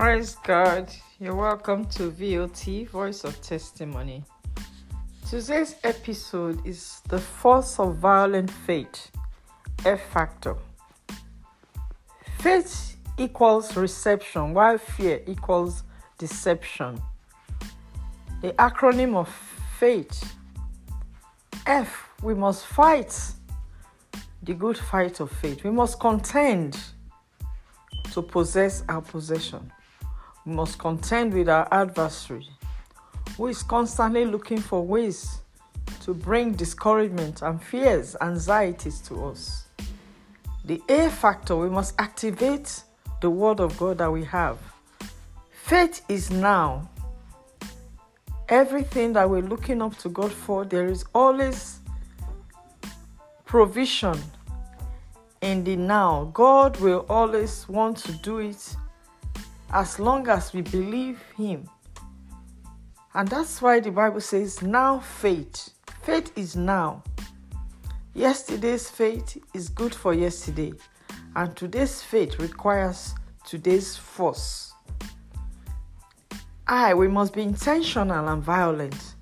Praise God. You're welcome to VOT, Voice of Testimony. Today's episode is the force of violent faith, F factor. Faith equals reception, while fear equals deception. The acronym of faith F, we must fight the good fight of faith. We must contend to possess our possession. Must contend with our adversary, who is constantly looking for ways to bring discouragement and fears, anxieties to us. The A factor, we must activate the word of God that we have. Faith is now. Everything that we're looking up to God for, there is always provision in the now. God will always want to do it as long as we believe Him. And that's why the Bible says, now faith. Faith is now. Yesterday's faith is good for yesterday, and today's faith requires today's force. I, we must be intentional and violent.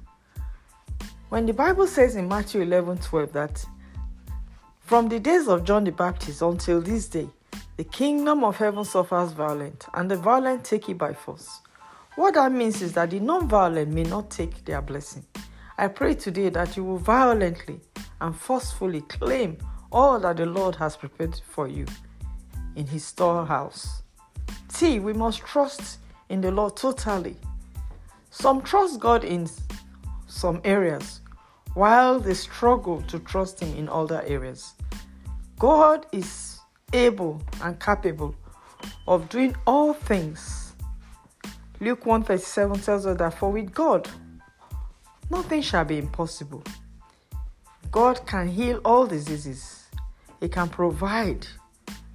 When the Bible says in Matthew 11 12 that from the days of John the Baptist until this day, the kingdom of heaven suffers violence, and the violent take it by force. What that means is that the non violent may not take their blessing. I pray today that you will violently and forcefully claim all that the Lord has prepared for you in His storehouse. T, we must trust in the Lord totally. Some trust God in some areas, while they struggle to trust Him in other areas. God is able and capable of doing all things. Luke 137 tells us that for with God nothing shall be impossible. God can heal all diseases. He can provide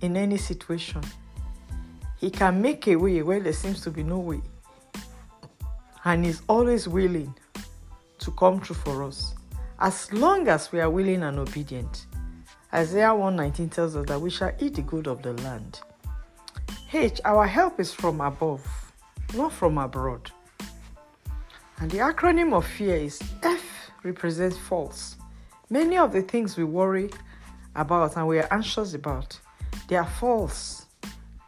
in any situation. He can make a way where there seems to be no way. And He's always willing to come true for us as long as we are willing and obedient. Isaiah 119 tells us that we shall eat the good of the land. H, our help is from above, not from abroad. And the acronym of fear is F represents false. Many of the things we worry about and we are anxious about, they are false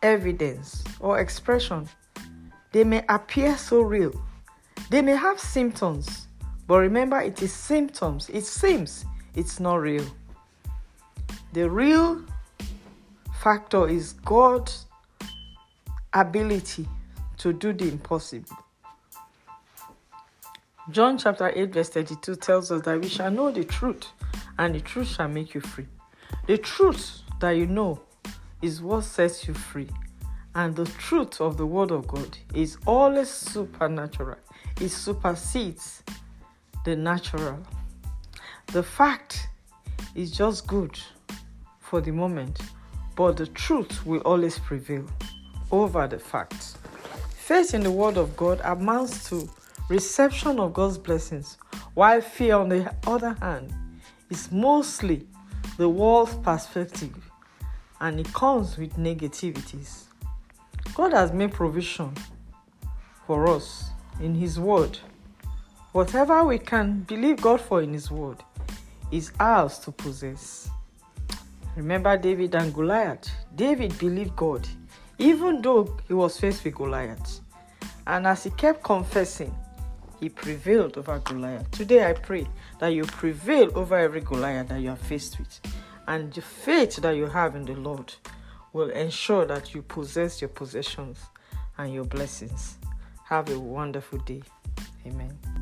evidence or expression. They may appear so real. They may have symptoms, but remember it is symptoms. It seems it's not real. The real factor is God's ability to do the impossible. John chapter 8, verse 32 tells us that we shall know the truth, and the truth shall make you free. The truth that you know is what sets you free. And the truth of the Word of God is always supernatural, it supersedes the natural. The fact is just good for the moment, but the truth will always prevail over the facts. Faith in the Word of God amounts to reception of God's blessings, while fear, on the other hand, is mostly the world's perspective and it comes with negativities. God has made provision for us in His Word. Whatever we can believe God for in His Word is ours to possess. Remember David and Goliath? David believed God, even though he was faced with Goliath. And as he kept confessing, he prevailed over Goliath. Today I pray that you prevail over every Goliath that you are faced with. And the faith that you have in the Lord will ensure that you possess your possessions and your blessings. Have a wonderful day. Amen.